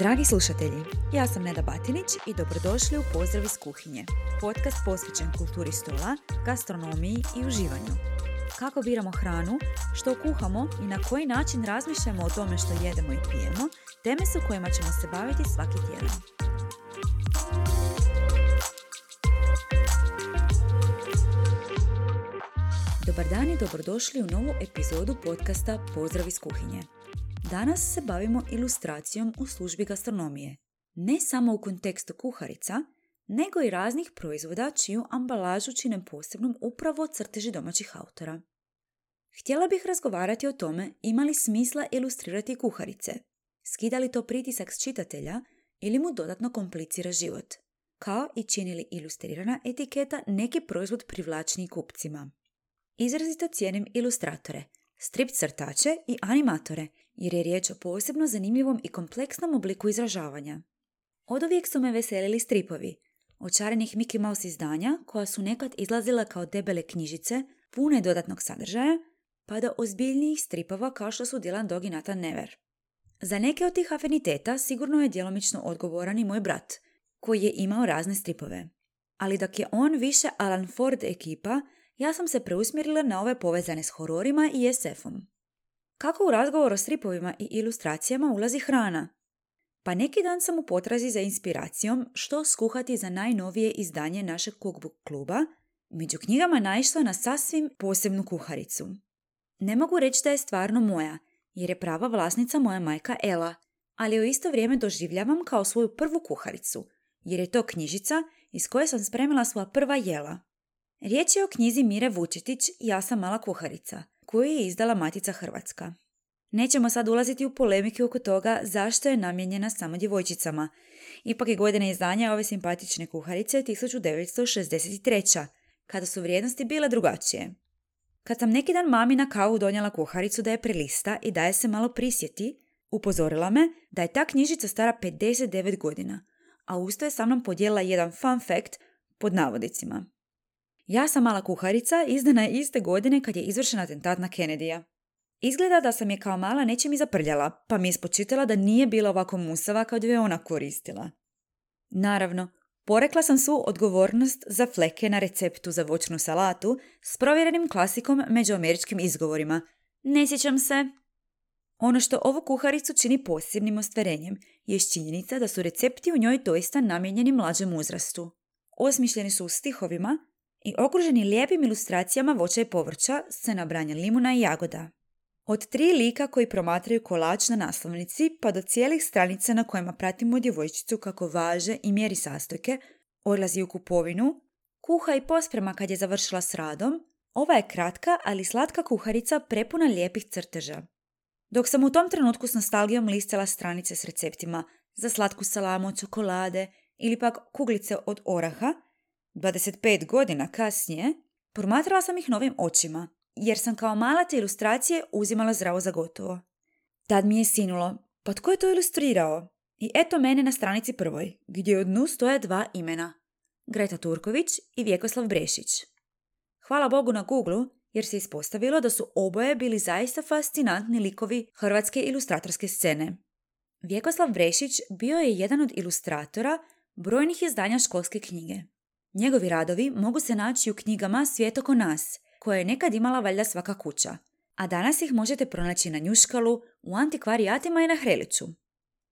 Dragi slušatelji, ja sam Neda Batinić i dobrodošli u Pozdrav iz kuhinje, podcast posvećen kulturi stola, gastronomiji i uživanju. Kako biramo hranu, što kuhamo i na koji način razmišljamo o tome što jedemo i pijemo, teme su kojima ćemo se baviti svaki tjedan. Dobar dan i dobrodošli u novu epizodu podcasta Pozdrav iz kuhinje. Danas se bavimo ilustracijom u službi gastronomije. Ne samo u kontekstu kuharica, nego i raznih proizvoda čiju ambalažu čine posebnom upravo crteži domaćih autora. Htjela bih razgovarati o tome ima li smisla ilustrirati kuharice, skida li to pritisak s čitatelja ili mu dodatno komplicira život, kao i čini li ilustrirana etiketa neki proizvod privlačniji kupcima. Izrazito cijenim ilustratore, strip crtače i animatore – jer je riječ o posebno zanimljivom i kompleksnom obliku izražavanja. Od uvijek su me veselili stripovi, očarenih Mickey Mouse izdanja koja su nekad izlazila kao debele knjižice, pune dodatnog sadržaja, pa do ozbiljnijih stripova kao što su Dylan Dog i Nathan Never. Za neke od tih afiniteta sigurno je djelomično odgovoran i moj brat, koji je imao razne stripove. Ali dok je on više Alan Ford ekipa, ja sam se preusmjerila na ove povezane s hororima i SF-om. Kako u razgovor o stripovima i ilustracijama ulazi hrana? Pa neki dan sam u potrazi za inspiracijom što skuhati za najnovije izdanje našeg cookbook kluba, među knjigama naišla na sasvim posebnu kuharicu. Ne mogu reći da je stvarno moja, jer je prava vlasnica moja majka Ela, ali u isto vrijeme doživljavam kao svoju prvu kuharicu, jer je to knjižica iz koje sam spremila svoja prva jela. Riječ je o knjizi Mire Vučetić Ja sam mala kuharica – koju je izdala Matica Hrvatska. Nećemo sad ulaziti u polemike oko toga zašto je namijenjena samo djevojčicama. Ipak je godina izdanja ove simpatične kuharice 1963. kada su vrijednosti bile drugačije. Kad sam neki dan mami na kavu donijela kuharicu da je prelista i da je se malo prisjeti, upozorila me da je ta knjižica stara 59 godina, a usto je sa mnom podijelila jedan fun fact pod navodicima. Ja sam mala kuharica, izdana je iste godine kad je izvršen atentat na Kennedyja. Izgleda da sam je kao mala nečem i zaprljala, pa mi je spočitala da nije bila ovako musava kao je ona koristila. Naravno, porekla sam svu odgovornost za fleke na receptu za voćnu salatu s provjerenim klasikom među američkim izgovorima. Ne sjećam se. Ono što ovu kuharicu čini posebnim ostvarenjem je činjenica da su recepti u njoj doista namijenjeni mlađem uzrastu. Osmišljeni su u stihovima i okruženi lijepim ilustracijama voća i povrća, scena branja limuna i jagoda. Od tri lika koji promatraju kolač na naslovnici pa do cijelih stranica na kojima pratimo djevojčicu kako važe i mjeri sastojke, odlazi u kupovinu, kuha i posprema kad je završila s radom, ova je kratka, ali slatka kuharica prepuna lijepih crteža. Dok sam u tom trenutku s nostalgijom listala stranice s receptima za slatku salamu od čokolade ili pak kuglice od oraha, 25 godina kasnije, promatrala sam ih novim očima, jer sam kao mala te ilustracije uzimala zdravo za gotovo. Tad mi je sinulo, pa tko je to ilustrirao? I eto mene na stranici prvoj, gdje od dnu stoje dva imena. Greta Turković i Vjekoslav Brešić. Hvala Bogu na Google, jer se ispostavilo da su oboje bili zaista fascinantni likovi hrvatske ilustratorske scene. Vjekoslav Brešić bio je jedan od ilustratora brojnih izdanja školske knjige. Njegovi radovi mogu se naći u knjigama Svijet oko nas, koje je nekad imala valjda svaka kuća, a danas ih možete pronaći na Njuškalu, u antikvarijatima i na Hreliću.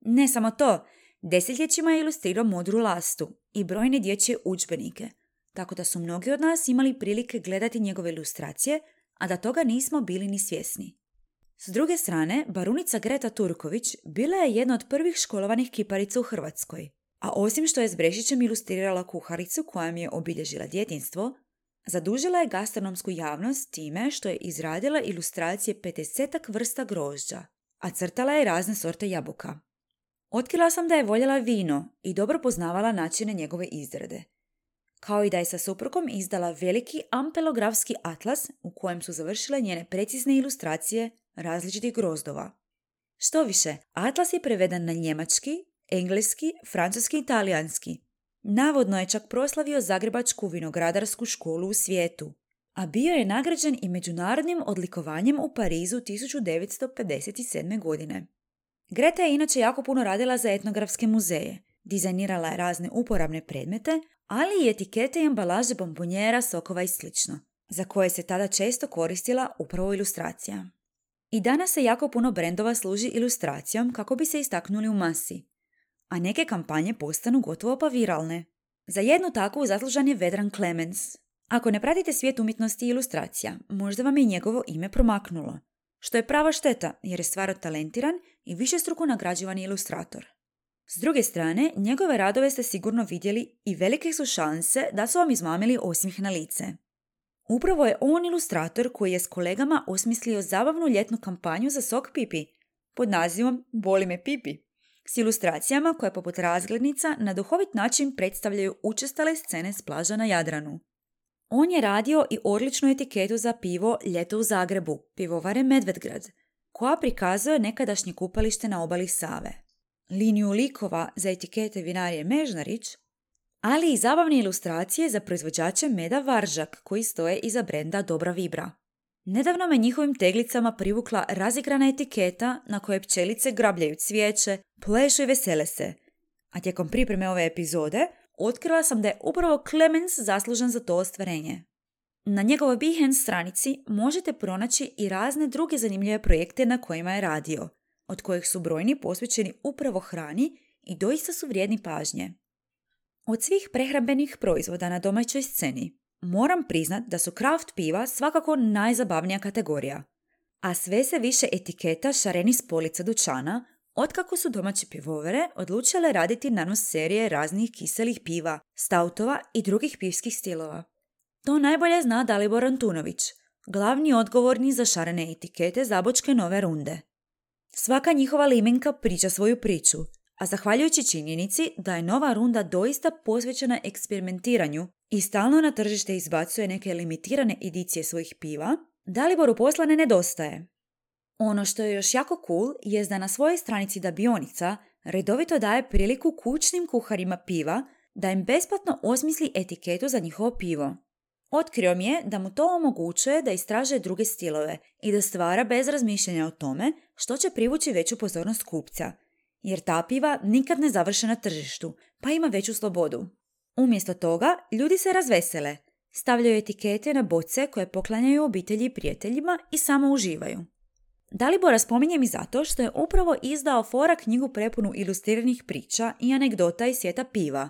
Ne samo to, desetljećima je ilustrirao modru lastu i brojne dječje udžbenike, tako da su mnogi od nas imali prilike gledati njegove ilustracije, a da toga nismo bili ni svjesni. S druge strane, barunica Greta Turković bila je jedna od prvih školovanih kiparica u Hrvatskoj, a osim što je s Brešićem ilustrirala kuharicu koja je obilježila djetinstvo, zadužila je gastronomsku javnost time što je izradila ilustracije 50 vrsta grožđa, a crtala je razne sorte jabuka. Otkrila sam da je voljela vino i dobro poznavala načine njegove izrade, kao i da je sa suprukom izdala veliki ampelografski atlas u kojem su završile njene precizne ilustracije različitih grozdova. Što više, atlas je preveden na njemački, engleski, francuski i talijanski. Navodno je čak proslavio Zagrebačku vinogradarsku školu u svijetu, a bio je nagrađen i međunarodnim odlikovanjem u Parizu 1957. godine. Greta je inače jako puno radila za etnografske muzeje. Dizajnirala je razne uporabne predmete, ali i etikete i ambalaže bombonjera, sokova i sl. za koje se tada često koristila upravo ilustracija. I danas se jako puno brendova služi ilustracijom kako bi se istaknuli u masi, a neke kampanje postanu gotovo pa viralne. Za jednu takvu zaslužan je Vedran Clemens. Ako ne pratite svijet umjetnosti i ilustracija, možda vam je njegovo ime promaknulo. Što je prava šteta, jer je stvarno talentiran i višestruko nagrađivani ilustrator. S druge strane, njegove radove ste sigurno vidjeli i velike su šanse da su vam izmamili osmih na lice. Upravo je on ilustrator koji je s kolegama osmislio zabavnu ljetnu kampanju za sok pipi pod nazivom Boli me pipi s ilustracijama koje poput razglednica na duhovit način predstavljaju učestale scene s plaža na Jadranu. On je radio i odličnu etiketu za pivo Ljeto u Zagrebu, pivovare Medvedgrad, koja prikazuje nekadašnje kupalište na obali Save. Liniju likova za etikete vinarije Mežnarić, ali i zabavne ilustracije za proizvođače meda Varžak koji stoje iza brenda Dobra Vibra. Nedavno me njihovim teglicama privukla razigrana etiketa na kojoj pčelice grabljaju cvijeće, plešu i vesele se. A tijekom pripreme ove epizode otkrila sam da je upravo Clemens zaslužan za to ostvarenje. Na njegovoj Behance stranici možete pronaći i razne druge zanimljive projekte na kojima je radio, od kojih su brojni posvećeni upravo hrani i doista su vrijedni pažnje. Od svih prehrambenih proizvoda na domaćoj sceni, moram priznat da su kraft piva svakako najzabavnija kategorija, a sve se više etiketa šareni s polica dućana Otkako su domaće pivovere odlučile raditi nanos serije raznih kiselih piva, stautova i drugih pivskih stilova. To najbolje zna Dalibor Antunović, glavni odgovorni za šarene etikete zabočke nove runde. Svaka njihova limenka priča svoju priču, a zahvaljujući činjenici da je nova runda doista posvećena eksperimentiranju i stalno na tržište izbacuje neke limitirane edicije svojih piva, Daliboru posla ne nedostaje. Ono što je još jako cool je da na svojoj stranici Dabionica redovito daje priliku kućnim kuharima piva da im besplatno osmisli etiketu za njihovo pivo. Otkrio mi je da mu to omogućuje da istraže druge stilove i da stvara bez razmišljanja o tome što će privući veću pozornost kupca, jer ta piva nikad ne završe na tržištu, pa ima veću slobodu. Umjesto toga, ljudi se razvesele, stavljaju etikete na boce koje poklanjaju obitelji i prijateljima i samo uživaju. Dalibora spominjem i zato što je upravo izdao Fora knjigu prepunu ilustriranih priča i anegdota iz svijeta piva,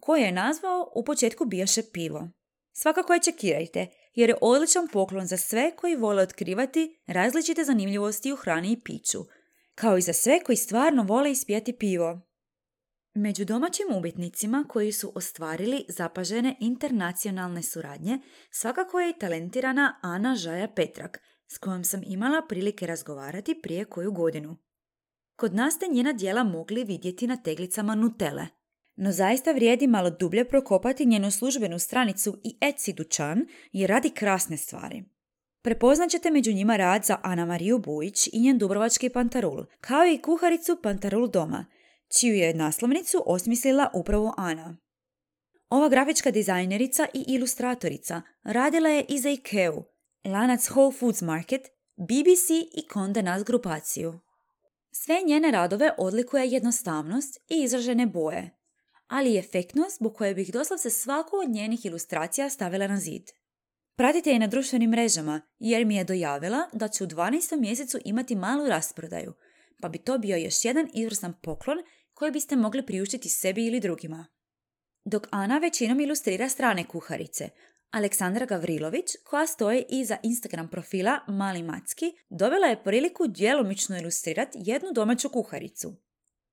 koje je nazvao U početku bijaše pivo. Svakako je čekirajte, jer je odličan poklon za sve koji vole otkrivati različite zanimljivosti u hrani i piću, kao i za sve koji stvarno vole ispijati pivo. Među domaćim umjetnicima koji su ostvarili zapažene internacionalne suradnje svakako je i talentirana Ana Žaja Petrak, s kojom sam imala prilike razgovarati prije koju godinu. Kod nas ste njena dijela mogli vidjeti na teglicama Nutele, no zaista vrijedi malo dublje prokopati njenu službenu stranicu i Etsy dućan jer radi krasne stvari. Prepoznat ćete među njima rad za Ana Mariju Bujić i njen dubrovački pantarul, kao i kuharicu Pantarul doma, čiju je naslovnicu osmislila upravo Ana. Ova grafička dizajnerica i ilustratorica radila je i za Ikeu, lanac Whole Foods Market, BBC i Conde Nast grupaciju. Sve njene radove odlikuje jednostavnost i izražene boje, ali i efektnost zbog koje bih doslovce svaku od njenih ilustracija stavila na zid. Pratite je na društvenim mrežama jer mi je dojavila da će u 12. mjesecu imati malu rasprodaju, pa bi to bio još jedan izvrstan poklon koji biste mogli priuštiti sebi ili drugima. Dok Ana većinom ilustrira strane kuharice, Aleksandra Gavrilović, koja stoji iza Instagram profila Mali Macki, dobila je priliku djelomično ilustrirati jednu domaću kuharicu.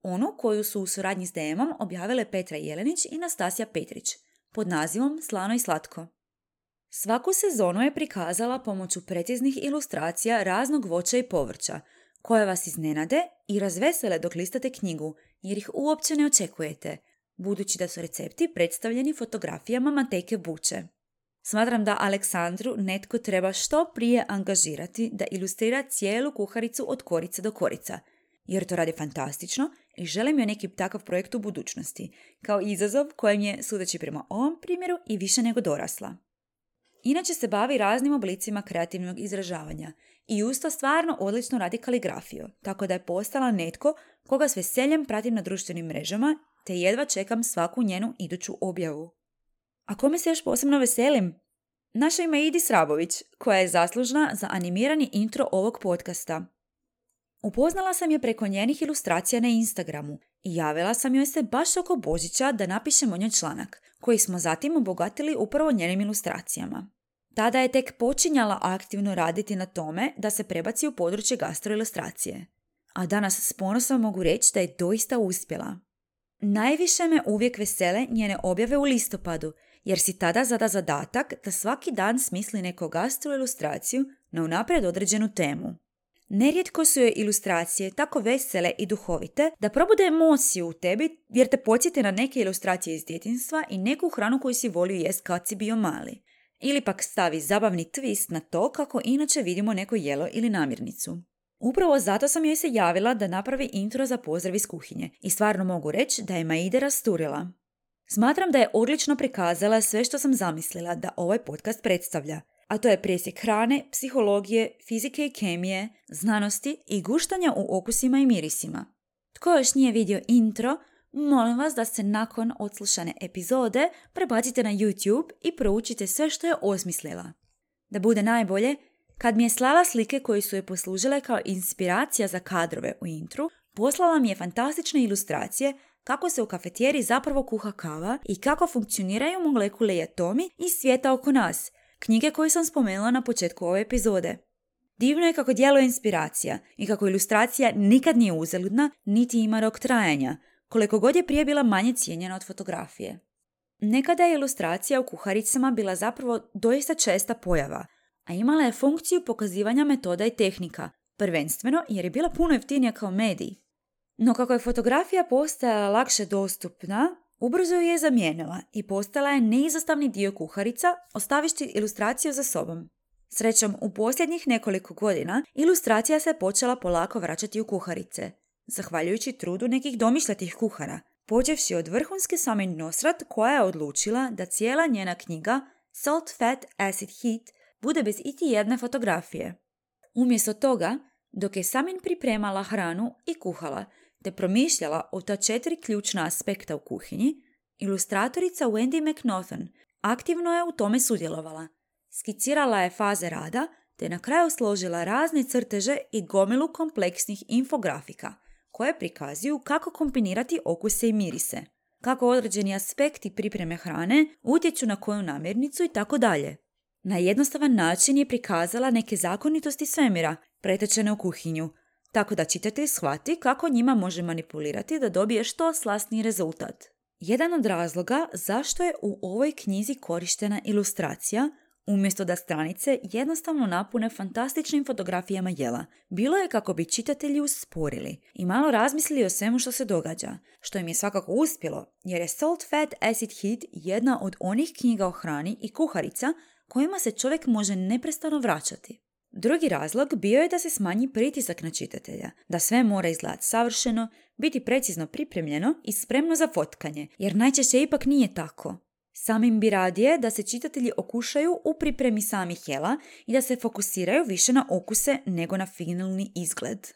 Onu koju su u suradnji s DM-om objavile Petra Jelenić i Nastasija Petrić, pod nazivom Slano i slatko. Svaku sezonu je prikazala pomoću preciznih ilustracija raznog voća i povrća, koje vas iznenade i razvesele dok listate knjigu, jer ih uopće ne očekujete, budući da su recepti predstavljeni fotografijama Matejke Buče. Smatram da Aleksandru netko treba što prije angažirati da ilustrira cijelu kuharicu od korice do korica, jer to radi fantastično i želim joj neki takav projekt u budućnosti, kao izazov kojem je, sudeći prema ovom primjeru, i više nego dorasla. Inače se bavi raznim oblicima kreativnog izražavanja i usto stvarno odlično radi kaligrafiju, tako da je postala netko koga s veseljem pratim na društvenim mrežama te jedva čekam svaku njenu iduću objavu. A kome se još posebno veselim? Naša ima Idis Rabović, koja je zaslužna za animirani intro ovog podcasta. Upoznala sam je preko njenih ilustracija na Instagramu i javila sam joj se baš oko Božića da napišemo njoj članak, koji smo zatim obogatili upravo njenim ilustracijama. Tada je tek počinjala aktivno raditi na tome da se prebaci u područje gastroilustracije. A danas s ponosom mogu reći da je doista uspjela. Najviše me uvijek vesele njene objave u listopadu, jer si tada zada zadatak da svaki dan smisli neku gastroilustraciju na unaprijed određenu temu. Nerijetko su joj ilustracije tako vesele i duhovite da probude emociju u tebi jer te podsjete na neke ilustracije iz djetinstva i neku hranu koju si volio jest kad si bio mali. Ili pak stavi zabavni twist na to kako inače vidimo neko jelo ili namirnicu. Upravo zato sam joj se javila da napravi intro za pozdrav iz kuhinje i stvarno mogu reći da je Maide rasturila. Smatram da je odlično prikazala sve što sam zamislila da ovaj podcast predstavlja – a to je presjek hrane, psihologije, fizike i kemije, znanosti i guštanja u okusima i mirisima. Tko još nije vidio intro, molim vas da se nakon odslušane epizode prebacite na YouTube i proučite sve što je osmislila. Da bude najbolje, kad mi je slala slike koje su je poslužile kao inspiracija za kadrove u intru, poslala mi je fantastične ilustracije kako se u kafetijeri zapravo kuha kava i kako funkcioniraju molekule i atomi iz svijeta oko nas – knjige koje sam spomenula na početku ove epizode. Divno je kako djeluje inspiracija i kako ilustracija nikad nije uzaludna, niti ima rok trajanja, koliko god je prije bila manje cijenjena od fotografije. Nekada je ilustracija u kuharicama bila zapravo doista česta pojava, a imala je funkciju pokazivanja metoda i tehnika, prvenstveno jer je bila puno jeftinija kao medij. No kako je fotografija postajala lakše dostupna, Ubrzo ju je zamijenila i postala je neizostavni dio kuharica, ostavišći ilustraciju za sobom. Srećom, u posljednjih nekoliko godina ilustracija se počela polako vraćati u kuharice, zahvaljujući trudu nekih domišljatih kuhara, počevši od vrhunske Samin Nosrat koja je odlučila da cijela njena knjiga Salt, Fat, Acid, Heat bude bez iti jedne fotografije. Umjesto toga, dok je Samin pripremala hranu i kuhala, te promišljala o ta četiri ključna aspekta u kuhinji, ilustratorica Wendy McNaughton aktivno je u tome sudjelovala. Skicirala je faze rada, te na kraju složila razne crteže i gomilu kompleksnih infografika, koje prikazuju kako kombinirati okuse i mirise, kako određeni aspekti pripreme hrane utječu na koju namirnicu i tako dalje. Na jednostavan način je prikazala neke zakonitosti svemira, pretečene u kuhinju, tako da čitatelj shvati kako njima može manipulirati da dobije što slasniji rezultat. Jedan od razloga zašto je u ovoj knjizi korištena ilustracija, umjesto da stranice jednostavno napune fantastičnim fotografijama jela, bilo je kako bi čitatelji usporili i malo razmislili o svemu što se događa, što im je svakako uspjelo, jer je Salt, Fat, Acid, Heat jedna od onih knjiga o hrani i kuharica kojima se čovjek može neprestano vraćati. Drugi razlog bio je da se smanji pritisak na čitatelja, da sve mora izgledati savršeno, biti precizno pripremljeno i spremno za fotkanje, jer najčešće ipak nije tako. Samim bi radije da se čitatelji okušaju u pripremi samih jela i da se fokusiraju više na okuse nego na finalni izgled.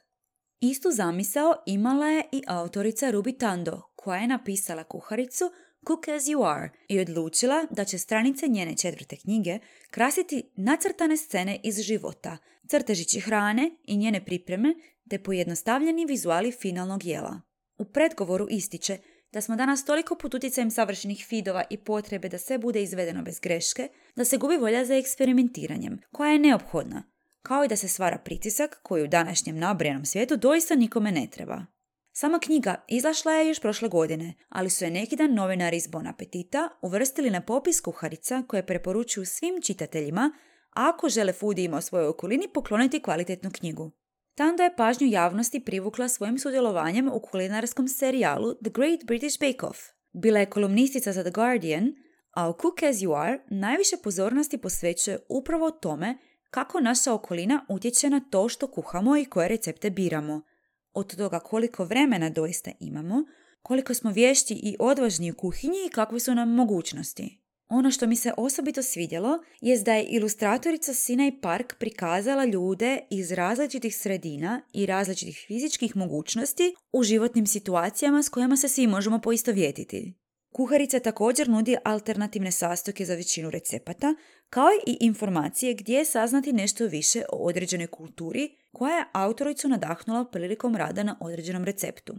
Istu zamisao imala je i autorica Ruby Tando, koja je napisala kuharicu Cook as you are i odlučila da će stranice njene četvrte knjige krasiti nacrtane scene iz života, crtežići hrane i njene pripreme te pojednostavljeni vizuali finalnog jela. U predgovoru ističe da smo danas toliko pod utjecajem savršenih fidova i potrebe da sve bude izvedeno bez greške, da se gubi volja za eksperimentiranjem, koja je neophodna, kao i da se stvara pritisak koji u današnjem nabrijanom svijetu doista nikome ne treba. Sama knjiga izašla je još prošle godine, ali su je neki dan novinari iz Bon Apetita uvrstili na popis kuharica koje preporučuju svim čitateljima ako žele foodijima u svojoj okolini pokloniti kvalitetnu knjigu. Tanda je pažnju javnosti privukla svojim sudjelovanjem u kulinarskom serijalu The Great British Bake Off. Bila je kolumnistica za The Guardian, a u Cook As You Are najviše pozornosti posvećuje upravo tome kako naša okolina utječe na to što kuhamo i koje recepte biramo – od toga koliko vremena doista imamo, koliko smo vješti i odvažni u kuhinji i kakve su nam mogućnosti. Ono što mi se osobito svidjelo je da je ilustratorica Sinai Park prikazala ljude iz različitih sredina i različitih fizičkih mogućnosti u životnim situacijama s kojima se svi možemo poistovjetiti. Kuharica također nudi alternativne sastojke za većinu recepata, kao i informacije gdje saznati nešto više o određenoj kulturi koja je autoricu nadahnula prilikom rada na određenom receptu.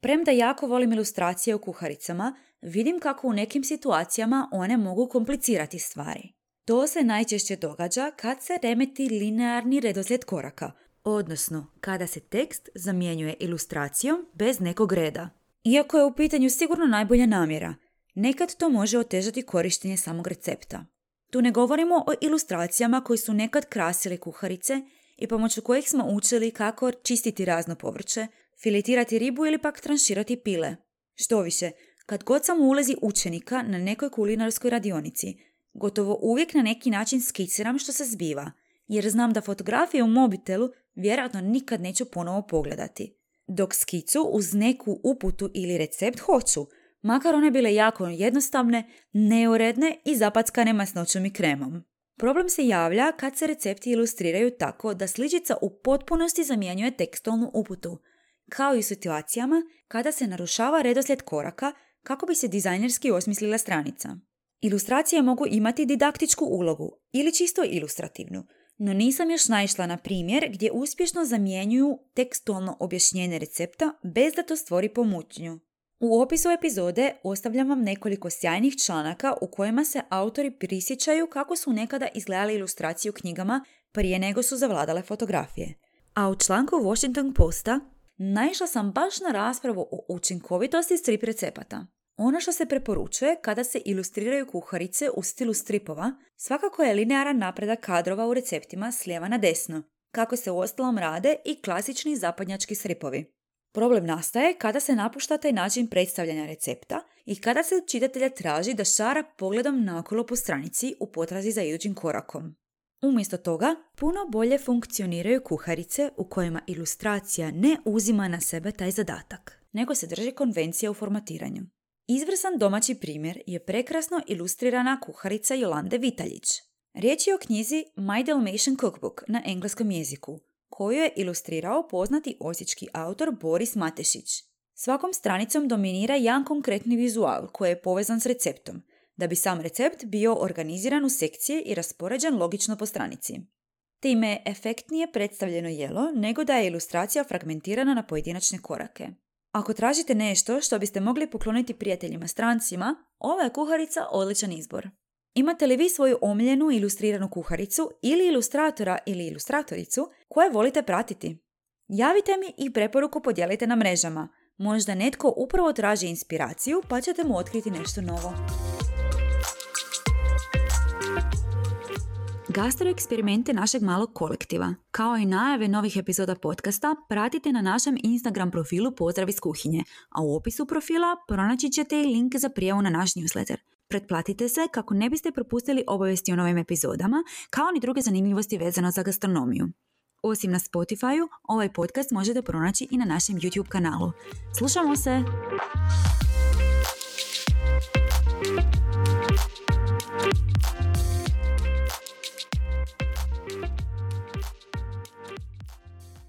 Premda jako volim ilustracije u kuharicama, vidim kako u nekim situacijama one mogu komplicirati stvari. To se najčešće događa kad se remeti linearni redoslijed koraka, odnosno kada se tekst zamjenjuje ilustracijom bez nekog reda. Iako je u pitanju sigurno najbolja namjera, nekad to može otežati korištenje samog recepta. Tu ne govorimo o ilustracijama koji su nekad krasili kuharice i pomoću kojih smo učili kako čistiti razno povrće, filetirati ribu ili pak tranširati pile. Što više, kad god sam u ulezi učenika na nekoj kulinarskoj radionici, gotovo uvijek na neki način skiciram što se zbiva, jer znam da fotografije u mobitelu vjerojatno nikad neću ponovo pogledati. Dok skicu uz neku uputu ili recept hoću, makar one bile jako jednostavne, neuredne i zapackane masnoćom i kremom. Problem se javlja kad se recepti ilustriraju tako da sličica u potpunosti zamjenjuje tekstualnu uputu, kao i u situacijama kada se narušava redoslijed koraka kako bi se dizajnerski osmislila stranica. Ilustracije mogu imati didaktičku ulogu ili čisto ilustrativnu, no nisam još naišla na primjer gdje uspješno zamjenjuju tekstualno objašnjenje recepta bez da to stvori pomutnju. U opisu epizode ostavljam vam nekoliko sjajnih članaka u kojima se autori prisjećaju kako su nekada izgledali ilustracije u knjigama prije nego su zavladale fotografije. A u članku Washington Posta naišla sam baš na raspravu o učinkovitosti strip recepata. Ono što se preporučuje kada se ilustriraju kuharice u stilu stripova, svakako je linearan napredak kadrova u receptima s lijeva na desno, kako se uostalom rade i klasični zapadnjački stripovi. Problem nastaje kada se napušta taj način predstavljanja recepta i kada se čitatelja traži da šara pogledom nakolo po stranici u potrazi za idućim korakom. Umjesto toga, puno bolje funkcioniraju kuharice u kojima ilustracija ne uzima na sebe taj zadatak, nego se drži konvencija u formatiranju. Izvrsan domaći primjer je prekrasno ilustrirana kuharica Jolande Vitaljić. Riječ je o knjizi My Dalmatian Cookbook na engleskom jeziku, koju je ilustrirao poznati osječki autor Boris Matešić. Svakom stranicom dominira jedan konkretni vizual koji je povezan s receptom, da bi sam recept bio organiziran u sekcije i raspoređen logično po stranici. Time je efektnije predstavljeno jelo nego da je ilustracija fragmentirana na pojedinačne korake. Ako tražite nešto što biste mogli pokloniti prijateljima strancima, ova je kuharica odličan izbor. Imate li vi svoju omljenu ilustriranu kuharicu ili ilustratora ili ilustratoricu koje volite pratiti? Javite mi i preporuku podijelite na mrežama. Možda netko upravo traži inspiraciju pa ćete mu otkriti nešto novo. Gastroeksperimente našeg malog kolektiva, kao i najave novih epizoda podcasta, pratite na našem Instagram profilu Pozdrav iz kuhinje, a u opisu profila pronaći ćete i link za prijavu na naš newsletter. Pretplatite se kako ne biste propustili obavijesti o novim epizodama, kao ni druge zanimljivosti vezano za gastronomiju. Osim na Spotify, ovaj podcast možete pronaći i na našem YouTube kanalu. Slušamo se!